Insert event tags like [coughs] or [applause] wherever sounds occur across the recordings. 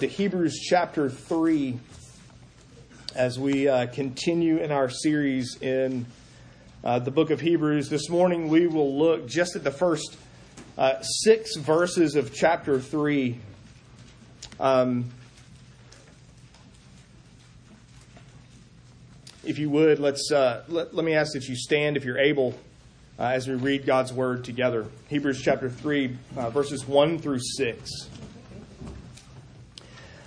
to Hebrews chapter 3 as we uh, continue in our series in uh, the book of Hebrews. This morning we will look just at the first uh, six verses of chapter 3. Um, if you would, let's, uh, let, let me ask that you stand if you're able uh, as we read God's word together. Hebrews chapter 3, uh, verses 1 through 6.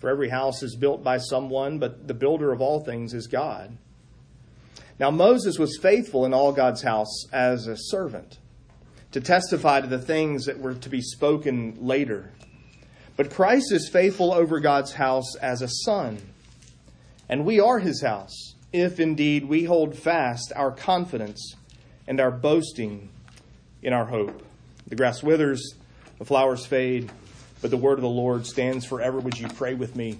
For every house is built by someone, but the builder of all things is God. Now Moses was faithful in all God's house as a servant, to testify to the things that were to be spoken later. But Christ is faithful over God's house as a son. And we are his house, if indeed we hold fast our confidence and our boasting in our hope. The grass withers, the flowers fade but the word of the Lord stands forever. Would you pray with me?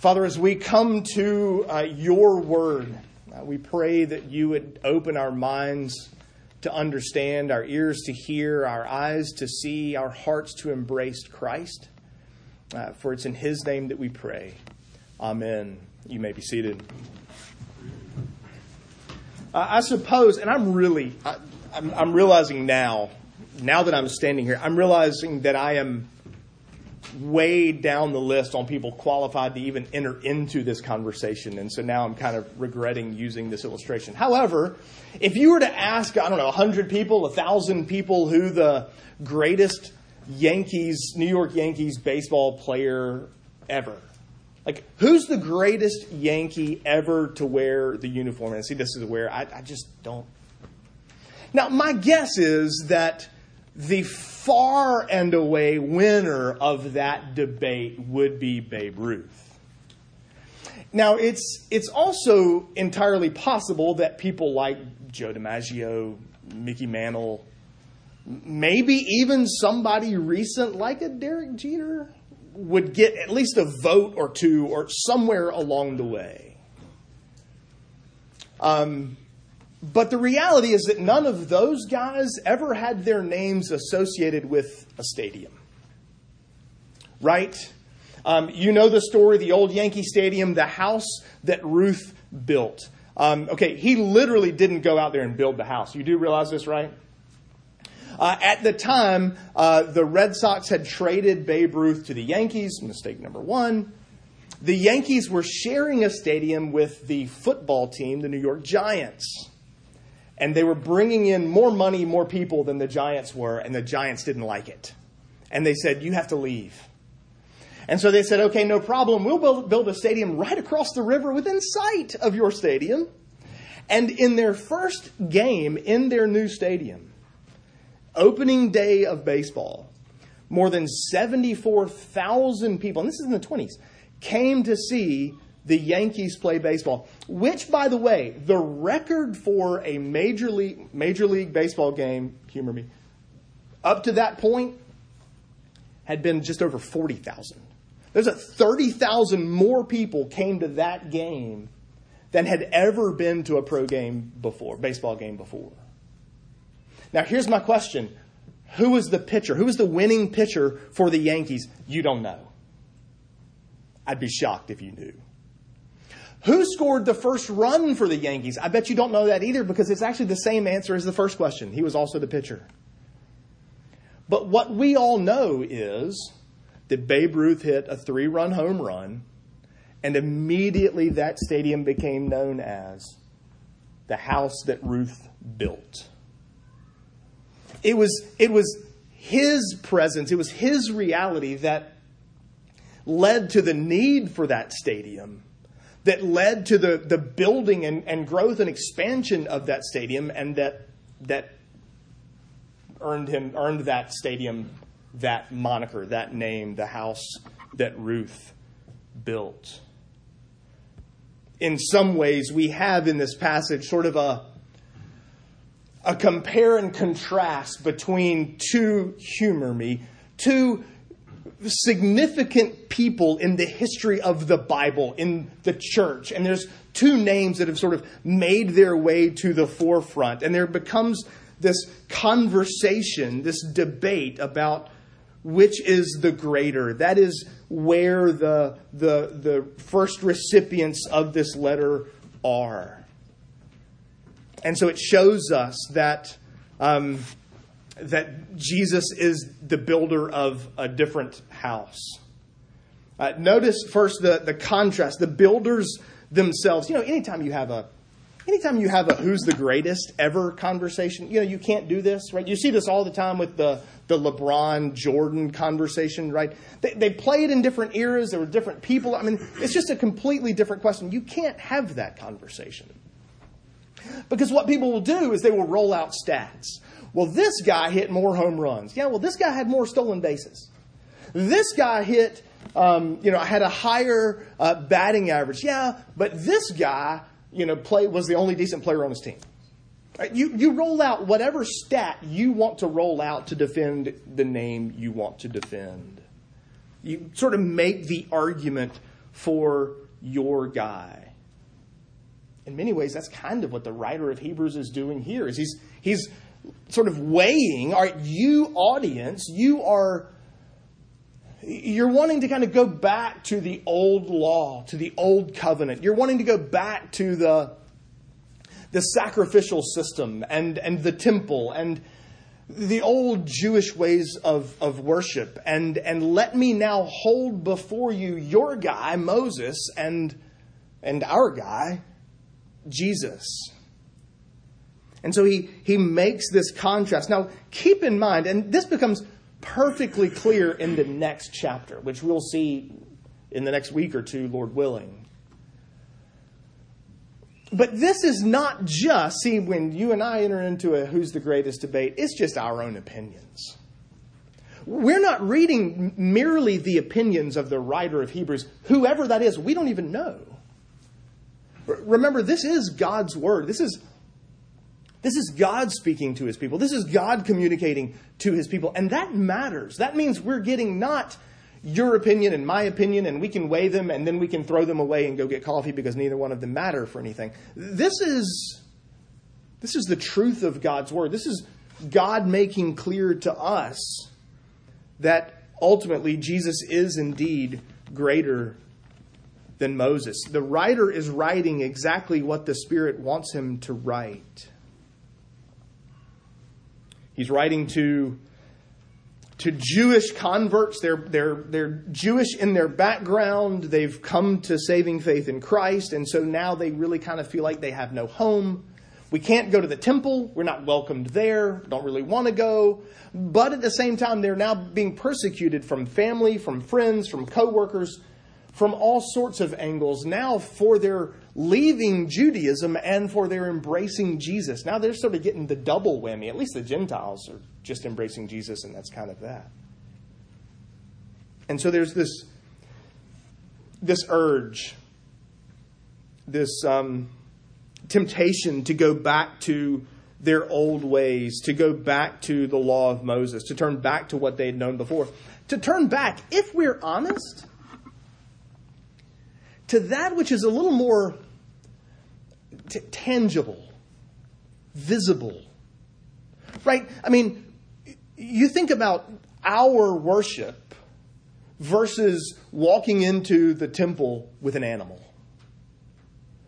Father, as we come to uh, your word, uh, we pray that you would open our minds to understand, our ears to hear, our eyes to see, our hearts to embrace Christ. Uh, for it's in his name that we pray. Amen. You may be seated. Uh, I suppose, and I'm really, I, I'm, I'm realizing now now that I'm standing here, I'm realizing that I am way down the list on people qualified to even enter into this conversation. And so now I'm kind of regretting using this illustration. However, if you were to ask, I don't know, 100 people, 1,000 people who the greatest Yankees, New York Yankees baseball player ever, like who's the greatest Yankee ever to wear the uniform? And see, this is where I, I just don't. Now, my guess is that the far and away winner of that debate would be Babe Ruth. Now, it's, it's also entirely possible that people like Joe DiMaggio, Mickey Mantle, maybe even somebody recent like a Derek Jeter would get at least a vote or two or somewhere along the way. Um, but the reality is that none of those guys ever had their names associated with a stadium. Right? Um, you know the story, the old Yankee Stadium, the house that Ruth built. Um, okay, he literally didn't go out there and build the house. You do realize this, right? Uh, at the time, uh, the Red Sox had traded Babe Ruth to the Yankees, mistake number one. The Yankees were sharing a stadium with the football team, the New York Giants and they were bringing in more money, more people than the Giants were, and the Giants didn't like it. And they said, You have to leave. And so they said, Okay, no problem. We'll build, a stadium right across the river within sight of your stadium. And in their first game in their new stadium, opening day of baseball, more than 74,000 people, and this is in the 20s, came to see the Yankees play baseball, which, by the way, the record for a major league major league baseball game, humor me, up to that point had been just over forty thousand. There's a thirty thousand more people came to that game than had ever been to a pro game before, baseball game before. Now, here's my question: Who was the pitcher? Who was the winning pitcher for the Yankees? You don't know. I'd be shocked if you knew. Who scored the first run for the Yankees? I bet you don't know that either because it's actually the same answer as the first question. He was also the pitcher. But what we all know is that Babe Ruth hit a three run home run, and immediately that stadium became known as the house that Ruth built. It was, it was his presence, it was his reality that led to the need for that stadium that led to the, the building and, and growth and expansion of that stadium and that that earned him earned that stadium that moniker, that name, the house that Ruth built. In some ways, we have in this passage sort of a, a compare and contrast between two, humor me, two significant people in the history of the Bible, in the church. And there's two names that have sort of made their way to the forefront. And there becomes this conversation, this debate about which is the greater. That is where the, the, the first recipients of this letter are. And so it shows us that, um, that Jesus is the builder of a different house. Uh, notice first the, the contrast. The builders themselves, you know, anytime you have a anytime you have a who's the greatest ever conversation, you know, you can't do this, right? You see this all the time with the, the LeBron Jordan conversation, right? They, they play it in different eras, there were different people. I mean, it's just a completely different question. You can't have that conversation. Because what people will do is they will roll out stats. Well, this guy hit more home runs. Yeah, well, this guy had more stolen bases. This guy hit, um, you know, I had a higher uh, batting average. Yeah, but this guy you know, play was the only decent player on his team. You, you roll out whatever stat you want to roll out to defend the name you want to defend. You sort of make the argument for your guy. In many ways, that's kind of what the writer of Hebrews is doing here. Is he's he's sort of weighing, all right, you audience, you are you're wanting to kind of go back to the old law, to the old covenant. You're wanting to go back to the, the sacrificial system and, and the temple and the old Jewish ways of, of worship. And, and let me now hold before you your guy, Moses, and, and our guy, Jesus. And so he, he makes this contrast. Now, keep in mind, and this becomes perfectly clear in the next chapter, which we'll see in the next week or two, Lord willing. But this is not just, see, when you and I enter into a who's the greatest debate, it's just our own opinions. We're not reading merely the opinions of the writer of Hebrews, whoever that is, we don't even know. Remember, this is God's word. This is this is God speaking to his people. This is God communicating to his people. And that matters. That means we're getting not your opinion and my opinion, and we can weigh them and then we can throw them away and go get coffee because neither one of them matter for anything. This is, this is the truth of God's word. This is God making clear to us that ultimately Jesus is indeed greater than Moses. The writer is writing exactly what the Spirit wants him to write. He's writing to, to Jewish converts. They're, they're, they're Jewish in their background. They've come to saving faith in Christ. And so now they really kind of feel like they have no home. We can't go to the temple. We're not welcomed there. Don't really want to go. But at the same time, they're now being persecuted from family, from friends, from coworkers, from all sorts of angles now for their leaving Judaism and for their embracing Jesus. Now they're sort of getting the double whammy. At least the Gentiles are just embracing Jesus, and that's kind of that. And so there's this this urge, this um, temptation to go back to their old ways, to go back to the law of Moses, to turn back to what they had known before. To turn back, if we're honest, to that which is a little more t- tangible, visible. Right? I mean, you think about our worship versus walking into the temple with an animal.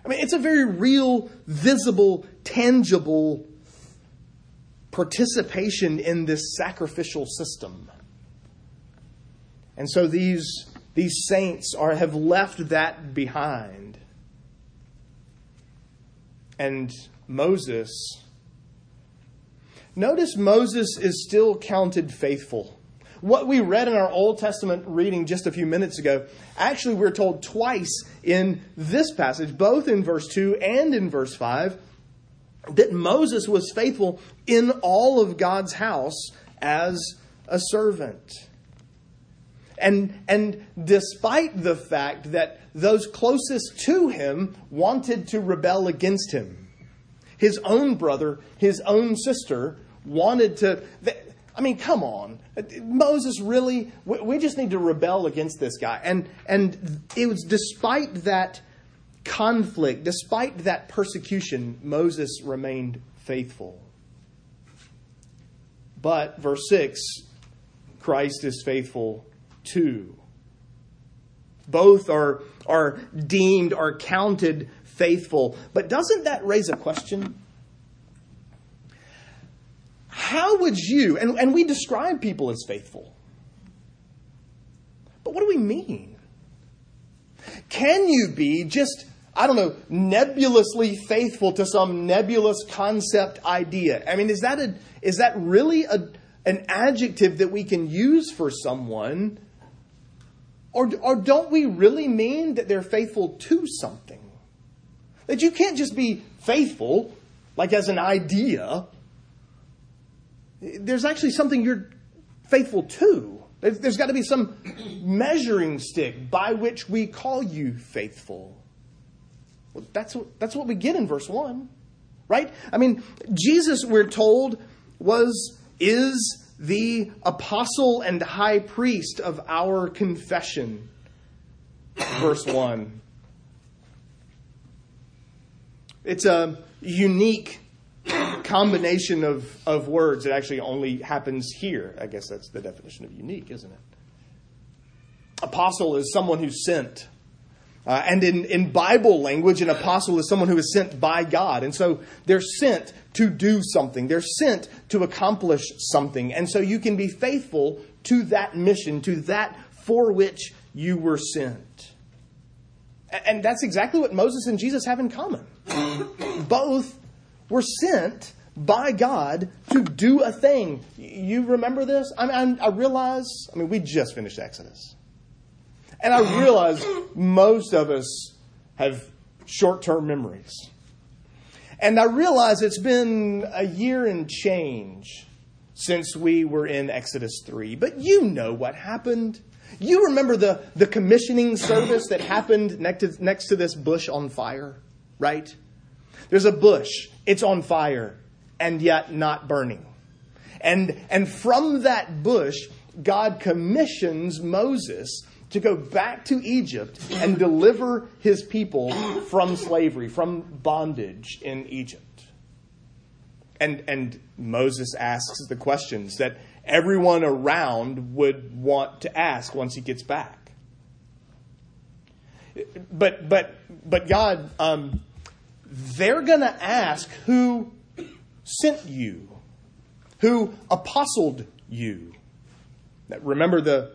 I mean, it's a very real, visible, tangible participation in this sacrificial system. And so these, these saints are, have left that behind. And Moses, notice Moses is still counted faithful. What we read in our Old Testament reading just a few minutes ago, actually, we're told twice in this passage, both in verse 2 and in verse 5, that Moses was faithful in all of God's house as a servant. And, and despite the fact that those closest to him wanted to rebel against him, his own brother, his own sister wanted to. I mean, come on. Moses really, we just need to rebel against this guy. And, and it was despite that conflict, despite that persecution, Moses remained faithful. But, verse 6, Christ is faithful too. Both are, are deemed, are counted faithful. But doesn't that raise a question? How would you, and, and we describe people as faithful, but what do we mean? Can you be just I don't know, nebulously faithful to some nebulous concept idea. I mean, is that, a, is that really a, an adjective that we can use for someone? Or, or don't we really mean that they're faithful to something? That you can't just be faithful, like as an idea. There's actually something you're faithful to. There's got to be some measuring stick by which we call you faithful. Well, that's that's what we get in verse 1, right? I mean, Jesus, we're told, was, is the apostle and high priest of our confession. verse 1. It's a unique combination of, of words. It actually only happens here. I guess that's the definition of unique, isn't it? Apostle is someone who's sent. Uh, and in, in Bible language, an apostle is someone who is sent by God. And so they're sent to do something, they're sent to accomplish something. And so you can be faithful to that mission, to that for which you were sent. And that's exactly what Moses and Jesus have in common. [coughs] Both were sent by God to do a thing. You remember this? I mean, I realize, I mean, we just finished Exodus. And I realize most of us have short term memories. And I realize it's been a year and change since we were in Exodus 3. But you know what happened. You remember the, the commissioning service that happened next to, next to this bush on fire, right? There's a bush, it's on fire, and yet not burning. And, and from that bush, God commissions Moses to go back to Egypt and deliver his people from slavery, from bondage in Egypt. And, and Moses asks the questions that everyone around would want to ask once he gets back. But, but, but God, um, they're going to ask who sent you, who apostled you. Remember the,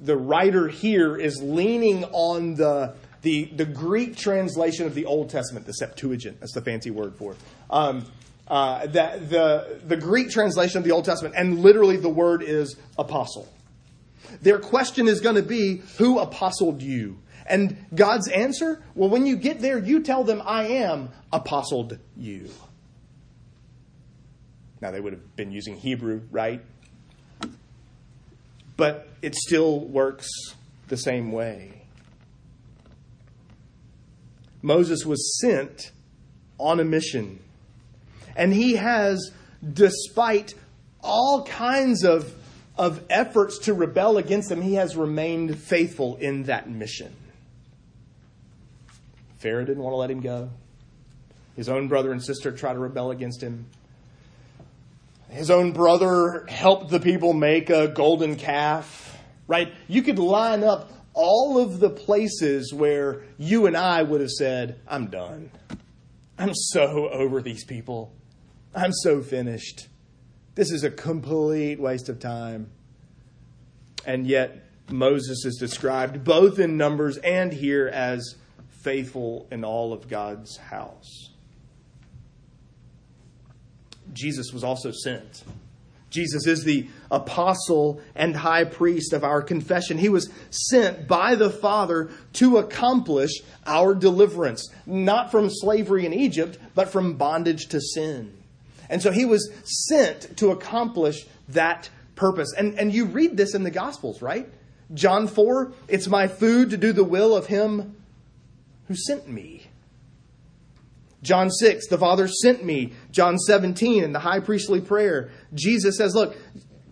the writer here is leaning on the, the, the Greek translation of the Old Testament, the Septuagint. That's the fancy word for it. Um, uh, the, the, the Greek translation of the Old Testament, and literally the word is apostle. Their question is going to be, Who apostled you? And God's answer, well, when you get there, you tell them, I am apostled you. Now, they would have been using Hebrew, right? But it still works the same way. Moses was sent on a mission, and he has, despite all kinds of, of efforts to rebel against him, he has remained faithful in that mission. Pharaoh didn't want to let him go. His own brother and sister tried to rebel against him. His own brother helped the people make a golden calf, right? You could line up all of the places where you and I would have said, I'm done. I'm so over these people. I'm so finished. This is a complete waste of time. And yet, Moses is described both in Numbers and here as faithful in all of God's house. Jesus was also sent. Jesus is the apostle and high priest of our confession. He was sent by the Father to accomplish our deliverance, not from slavery in Egypt, but from bondage to sin. And so he was sent to accomplish that purpose. And, and you read this in the Gospels, right? John 4, it's my food to do the will of him who sent me. John 6, the Father sent me. John 17, in the high priestly prayer, Jesus says, Look,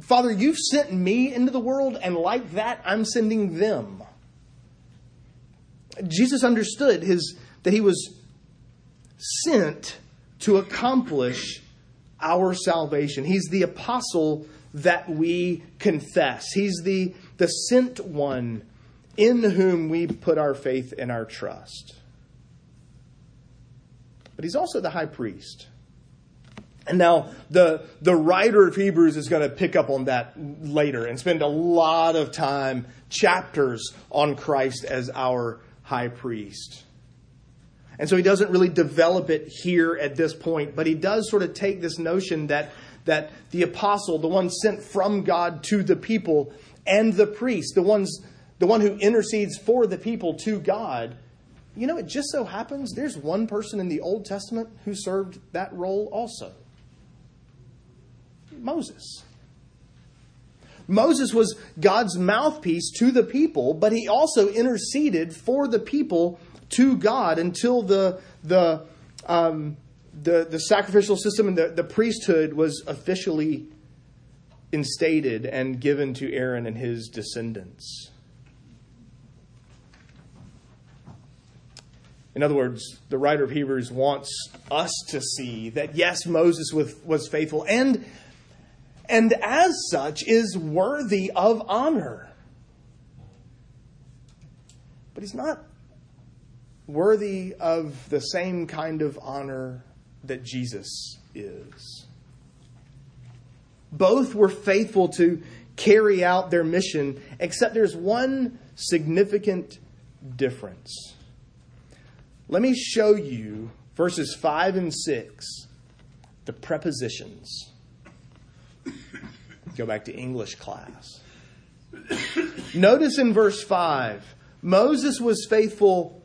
Father, you've sent me into the world, and like that, I'm sending them. Jesus understood his, that he was sent to accomplish our salvation. He's the apostle that we confess. He's the, the sent one in whom we put our faith and our trust. But he's also the high priest. And now the, the writer of Hebrews is going to pick up on that later and spend a lot of time, chapters on Christ as our high priest. And so he doesn't really develop it here at this point, but he does sort of take this notion that, that the apostle, the one sent from God to the people, and the priest, the ones the one who intercedes for the people to God, you know, it just so happens there's one person in the Old Testament who served that role also Moses. Moses was God's mouthpiece to the people, but he also interceded for the people to God until the the um, the, the sacrificial system and the, the priesthood was officially instated and given to Aaron and his descendants. In other words, the writer of Hebrews wants us to see that yes, Moses was, faithful and, and as such is worthy of honor. But he's not worthy of the same kind of honor that Jesus is. Both were faithful to carry out their mission, except there's one significant difference. Let me show you verses 5 and 6, the prepositions. Go back to English class. Notice in verse 5 Moses was faithful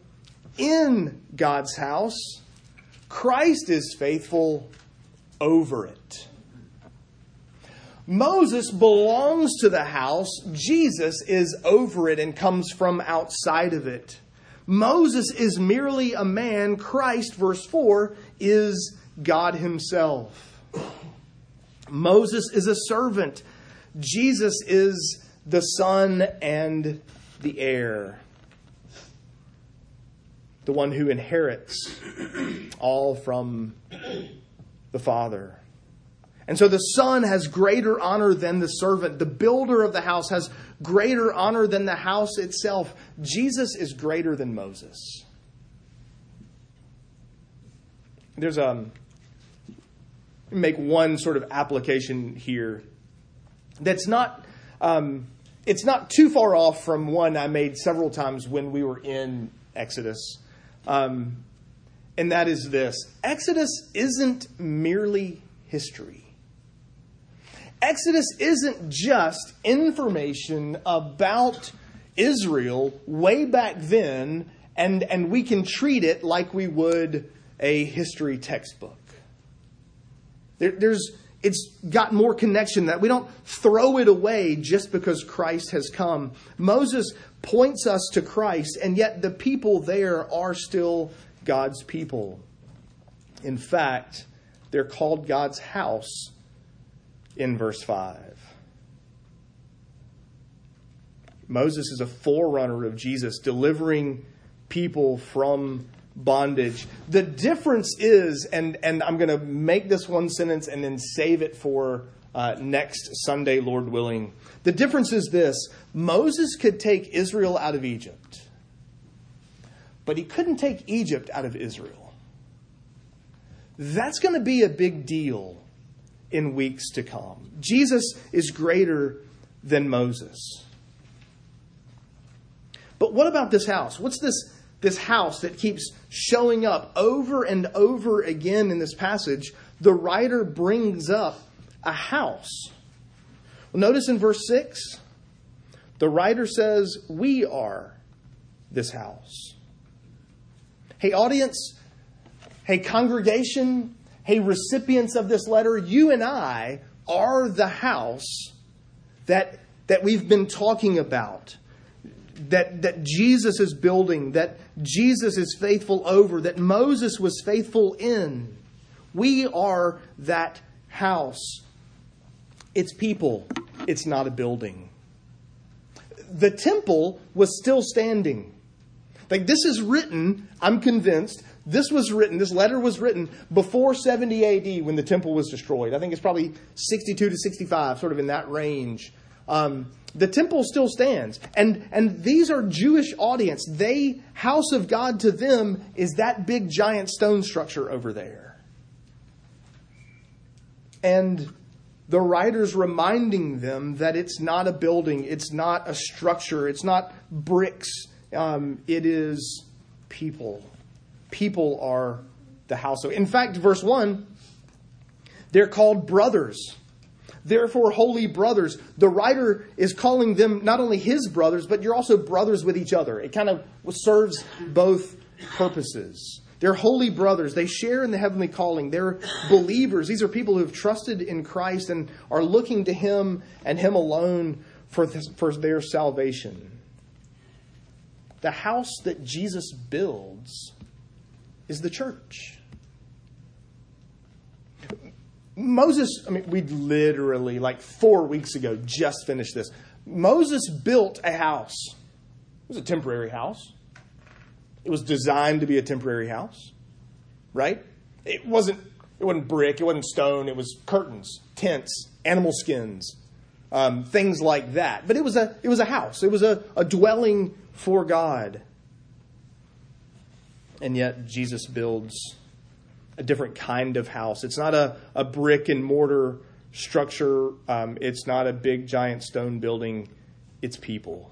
in God's house, Christ is faithful over it. Moses belongs to the house, Jesus is over it and comes from outside of it. Moses is merely a man, Christ, verse 4, is God Himself. Moses is a servant, Jesus is the Son and the heir the one who inherits all from the Father. And so the Son has greater honor than the servant. The builder of the house has greater honor than the house itself. Jesus is greater than Moses. There's a um, make one sort of application here that's not um, it's not too far off from one I made several times when we were in Exodus um, and that is this Exodus isn't merely history. Exodus isn't just information about Israel way back then, and, and we can treat it like we would a history textbook. There, there's, it's got more connection that we don't throw it away just because Christ has come. Moses points us to Christ, and yet the people there are still God's people. In fact, they're called God's house in verse 5. Moses is a forerunner of Jesus, delivering people from bondage. The difference is, and, and I'm going to make this one sentence and then save it for uh, next Sunday, Lord willing. The difference is this Moses could take Israel out of Egypt, but he couldn't take Egypt out of Israel. That's going to be a big deal in weeks to come. Jesus is greater than Moses. But what about this house? What's this, this house that keeps showing up over and over again in this passage? The writer brings up a house. Well, notice in verse 6, the writer says, We are this house. Hey, audience, hey, congregation, hey, recipients of this letter, you and I are the house that, that we've been talking about. that, that Jesus is building, that Jesus is faithful over, that Moses was faithful in. We are that house. It's people, it's not a building. The temple was still standing. Like this is written, I'm convinced, this was written, this letter was written before 70 AD when the temple was destroyed. I think it's probably 62 to 65, sort of in that range. Um, the temple still stands. And, and these are Jewish audience. They, house of God to them is that big giant stone structure over there. And the writer's reminding them that it's not a building, it's not a structure, it's not bricks, um, it is people. People are the house. In fact, verse 1, they're called brothers. Therefore, holy brothers. The writer is calling them not only his brothers, but you're also brothers with each other. It kind of serves both purposes. They're holy brothers. They share in the heavenly calling. They're believers. These are people who have trusted in Christ and are looking to Him and Him alone for, for their salvation. The house that Jesus builds is the church. Moses, I mean, we literally, like four weeks ago, just finished this. Moses built a house. It was a temporary house. It was designed to be a temporary house, right? It wasn't, it wasn't brick, it wasn't stone, it was curtains, tents, animal skins, um, things like that. But it was a, it was a house, it was a, a dwelling for God. And yet, Jesus builds a different kind of house. It's not a, a brick and mortar structure, um, it's not a big giant stone building, it's people.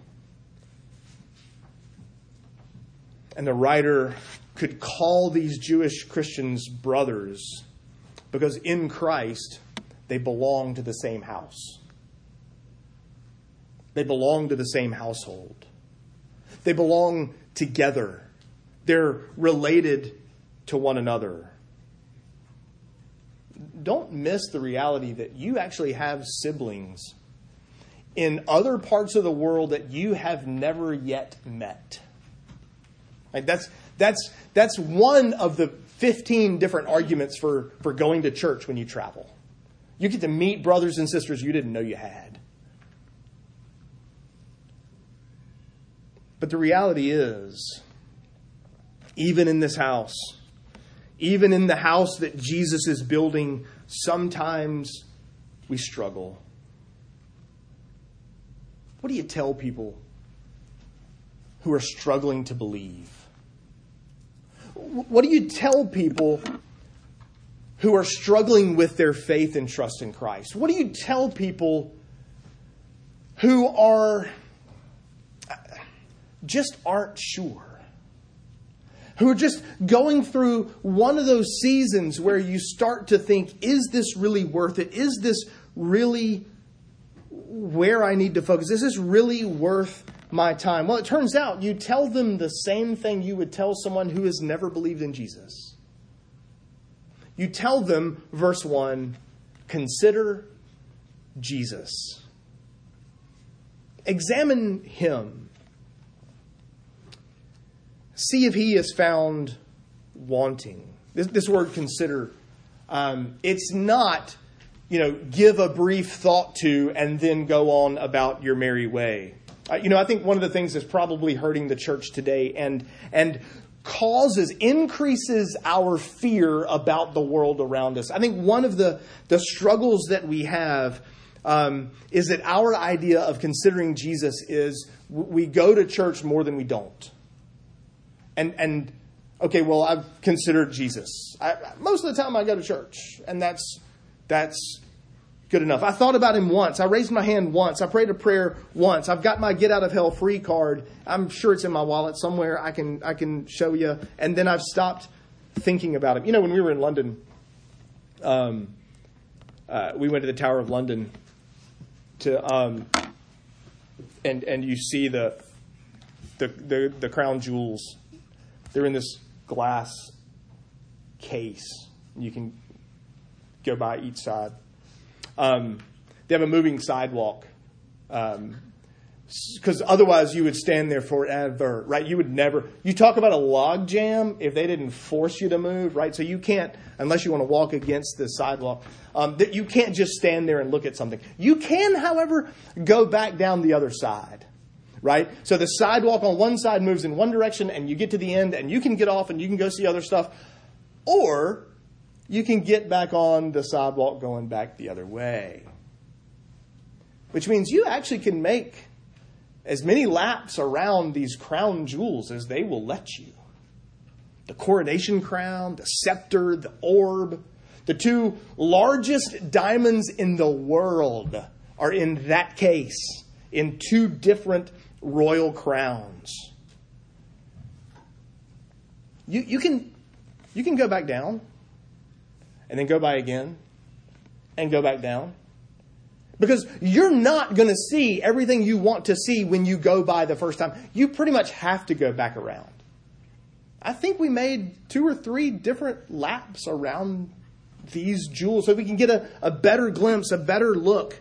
And the writer could call these Jewish Christians brothers because in Christ they belong to the same house. They belong to the same household. They belong together. They're related to one another don't miss the reality that you actually have siblings in other parts of the world that you have never yet met. That's that's that's one of the 15 different arguments for, for going to church when you travel. You get to meet brothers and sisters you didn't know you had. But the reality is, even in this house, even in the house that Jesus is building, sometimes we struggle. What do you tell people who are struggling to believe? What do you tell people who are struggling with their faith and trust in Christ? What do you tell people who are uh, just aren't sure? Who are just going through one of those seasons where you start to think, is this really worth it? Is this really where I need to focus? Is this really worth my time? Well, it turns out you tell them the same thing you would tell someone who has never believed in Jesus. You tell them, verse 1, consider Jesus. Examine him see if he is found wanting. This, this word consider, um, it's not, you know, give a brief thought to and then go on about your merry way. Uh, you know, I think one of the things that's probably hurting the church today and, and causes, increases our fear about the world around us. I think one of the, the struggles that we have um, is that our idea of considering Jesus is we go to church more than we don't and and okay, well, I've considered Jesus. I, most of the time, I go to church, and that's that's good enough. I thought about him once. I raised my hand once. I prayed a prayer once. I've got my get out of hell free card. I'm sure it's in my wallet somewhere. I can I can show you. And then I've stopped thinking about him. You know, when we were in London, um, uh, we went to the Tower of London to um, and and you see the the the, the crown jewels they're in this glass case. You can go by each side. Um, they have a moving sidewalk. Um, because otherwise you would stand there forever, right? You would never. You talk about a log jam if they didn't force you to move, right? So you can't, unless you want to walk against the sidewalk, um, that you can't just stand there and look at something. You can, however, go back down the other side, right? So the sidewalk on one side moves in one direction, and you get to the end, and you can get off and you can go see other stuff, or you can get back on the sidewalk going back the other way, which means you actually can make as many laps around these crown jewels as they will let you. The coronation crown, the scepter, the orb, the two largest diamonds in the world are in that case in two different royal crowns. You, you, can, you can go back down and then go by again and go back down because you're not going to see everything you want to see when you go by the first time. You pretty much have to go back around. I think we made two or three different laps around these jewels so we can get a, a better glimpse, a better look.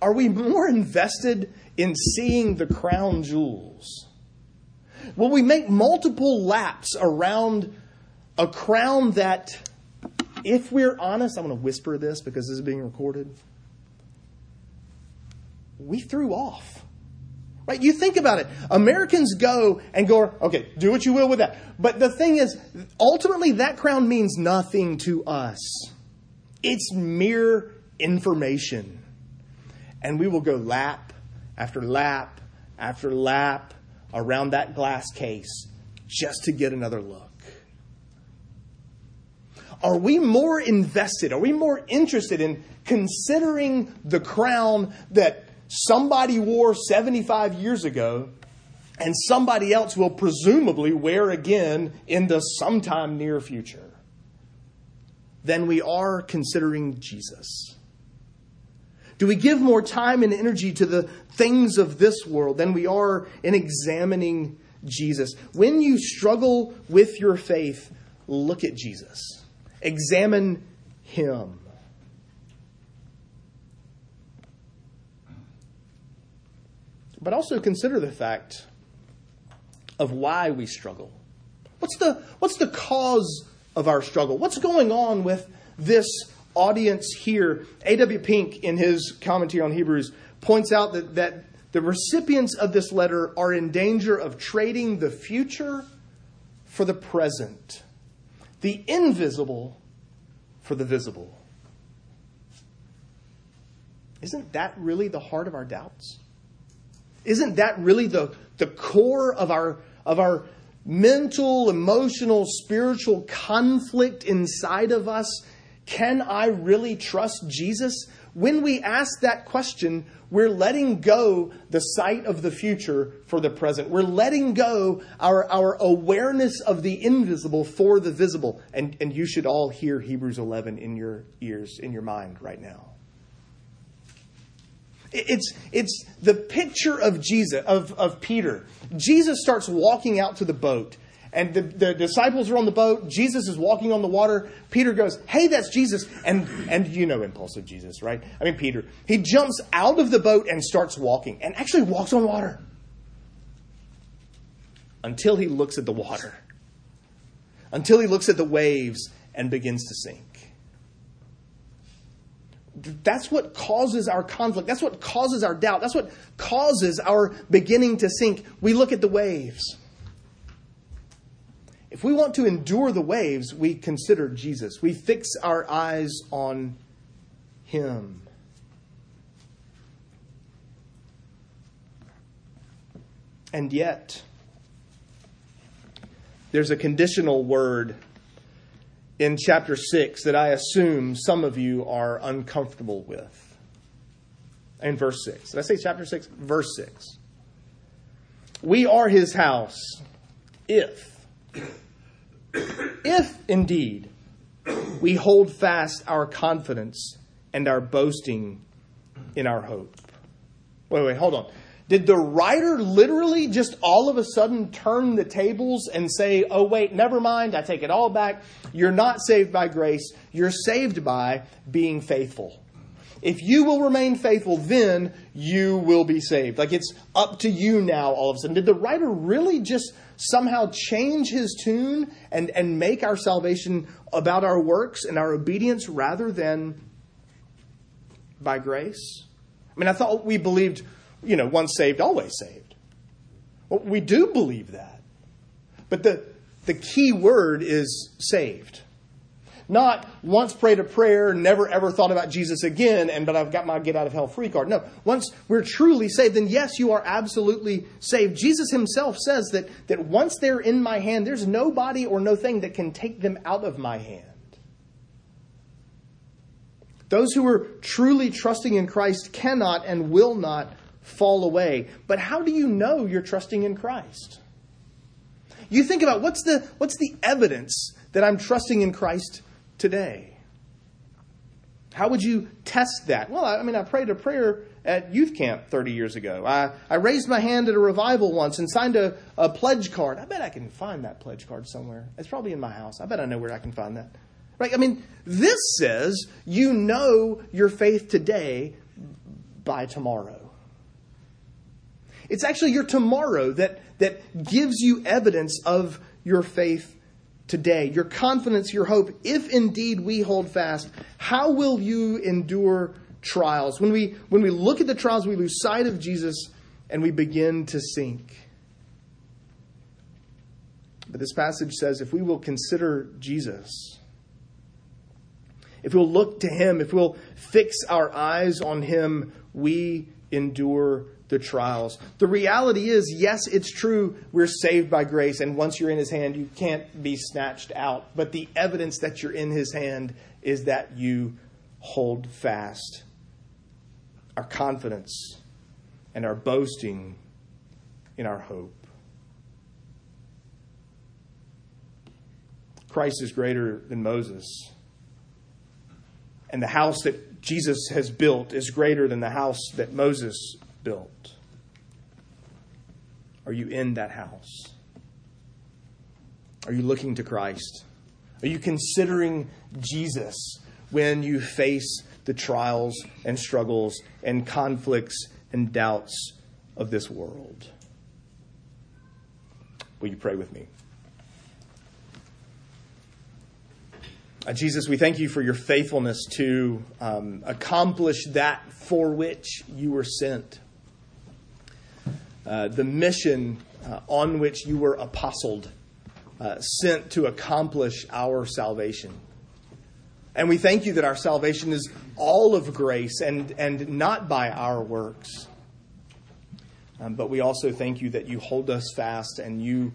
Are we more invested in seeing the crown jewels? Will we make multiple laps around a crown that if we're honest, I'm going to whisper this because this is being recorded. We threw off. Right? You think about it. Americans go and go, okay, do what you will with that. But the thing is, ultimately, that crown means nothing to us. It's mere information. And we will go lap after lap after lap around that glass case just to get another look. Are we more invested? Are we more interested in considering the crown that somebody wore 75 years ago and somebody else will presumably wear again in the sometime near future than we are considering Jesus? Do we give more time and energy to the things of this world than we are in examining Jesus? When you struggle with your faith, look at Jesus. Examine him. But also consider the fact of why we struggle. What's the, what's the cause of our struggle? What's going on with this audience here? A.W. Pink, in his commentary on Hebrews, points out that, that the recipients of this letter are in danger of trading the future for the present the invisible for the visible. Isn't that really the heart of our doubts? Isn't that really the, the core of our, of our mental, emotional, spiritual conflict inside of us? Can I really trust Jesus? When we ask that question, we're letting go the sight of the future for the present. We're letting go our, our awareness of the invisible for the visible. And, and you should all hear Hebrews 11 in your ears, in your mind right now. It's, it's the picture of Jesus, of, of Peter. Jesus starts walking out to the boat and the, the disciples are on the boat. Jesus is walking on the water. Peter goes, Hey, that's Jesus. And, and you know impulsive Jesus, right? I mean, Peter. He jumps out of the boat and starts walking and actually walks on water until he looks at the water, until he looks at the waves and begins to sink. That's what causes our conflict. That's what causes our doubt. That's what causes our beginning to sink. We look at the waves. If we want to endure the waves, we consider Jesus. We fix our eyes on Him. And yet, there's a conditional word in chapter 6 that I assume some of you are uncomfortable with. In verse 6. Did I say chapter 6? Verse 6. We are his house if if indeed we hold fast our confidence and our boasting in our hope. Wait, wait, hold on. Did the writer literally just all of a sudden turn the tables and say, oh, wait, never mind, I take it all back. You're not saved by grace, you're saved by being faithful. if you will remain faithful, then you will be saved. Like it's up to you now all of a sudden. Did the writer really just somehow change his tune and, and make our salvation about our works and our obedience rather than by grace? I mean, I thought we believed, you know, once saved, always saved. Well, we do believe that. But the, the key word is saved. Not once prayed a prayer, never ever thought about Jesus again, and but I've got my get out of hell free card. No, once we're truly saved, then yes, you are absolutely saved. Jesus himself says that, that once they're in my hand, there's nobody or no thing that can take them out of my hand. Those who are truly trusting in Christ cannot and will not fall away. But how do you know you're trusting in Christ? You think about what's the, what's the evidence that I'm trusting in Christ today? How would you test that? Well, I mean, I prayed a prayer at youth camp 30 years ago. I, I raised my hand at a revival once and signed a, a pledge card. I bet I can find that pledge card somewhere. It's probably in my house. I bet I know where I can find that. Right? I mean, this says you know your faith today by tomorrow. It's actually your tomorrow that, that gives you evidence of your faith today, your confidence, your hope. If indeed we hold fast, how will you endure trials? When we, when we look at the trials, we lose sight of Jesus and we begin to sink. But this passage says if we will consider Jesus, if we'll look to him, if we'll fix our eyes on him, we endure the trials. The reality is, yes, it's true, we're saved by grace, and once you're in his hand, you can't be snatched out. But the evidence that you're in his hand is that you hold fast. Our confidence and our boasting in our hope. Christ is greater than Moses. And the house that Jesus has built is greater than the house that Moses built? Are you in that house? Are you looking to Christ? Are you considering Jesus when you face the trials and struggles and conflicts and doubts of this world? Will you pray with me? Uh, Jesus, we thank you for your faithfulness to um, accomplish that for which you were sent. Uh, the mission uh, on which you were apostled, uh, sent to accomplish our salvation. And we thank you that our salvation is all of grace and, and not by our works. Um, but we also thank you that you hold us fast and you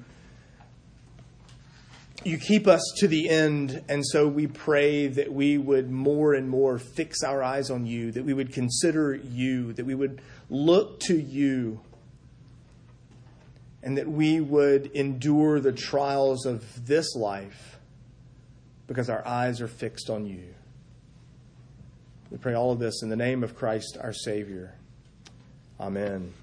you keep us to the end, and so we pray that we would more and more fix our eyes on you, that we would consider you, that we would look to you and that we would endure the trials of this life because our eyes are fixed on you. We pray all of this in the name of Christ our Savior. Amen.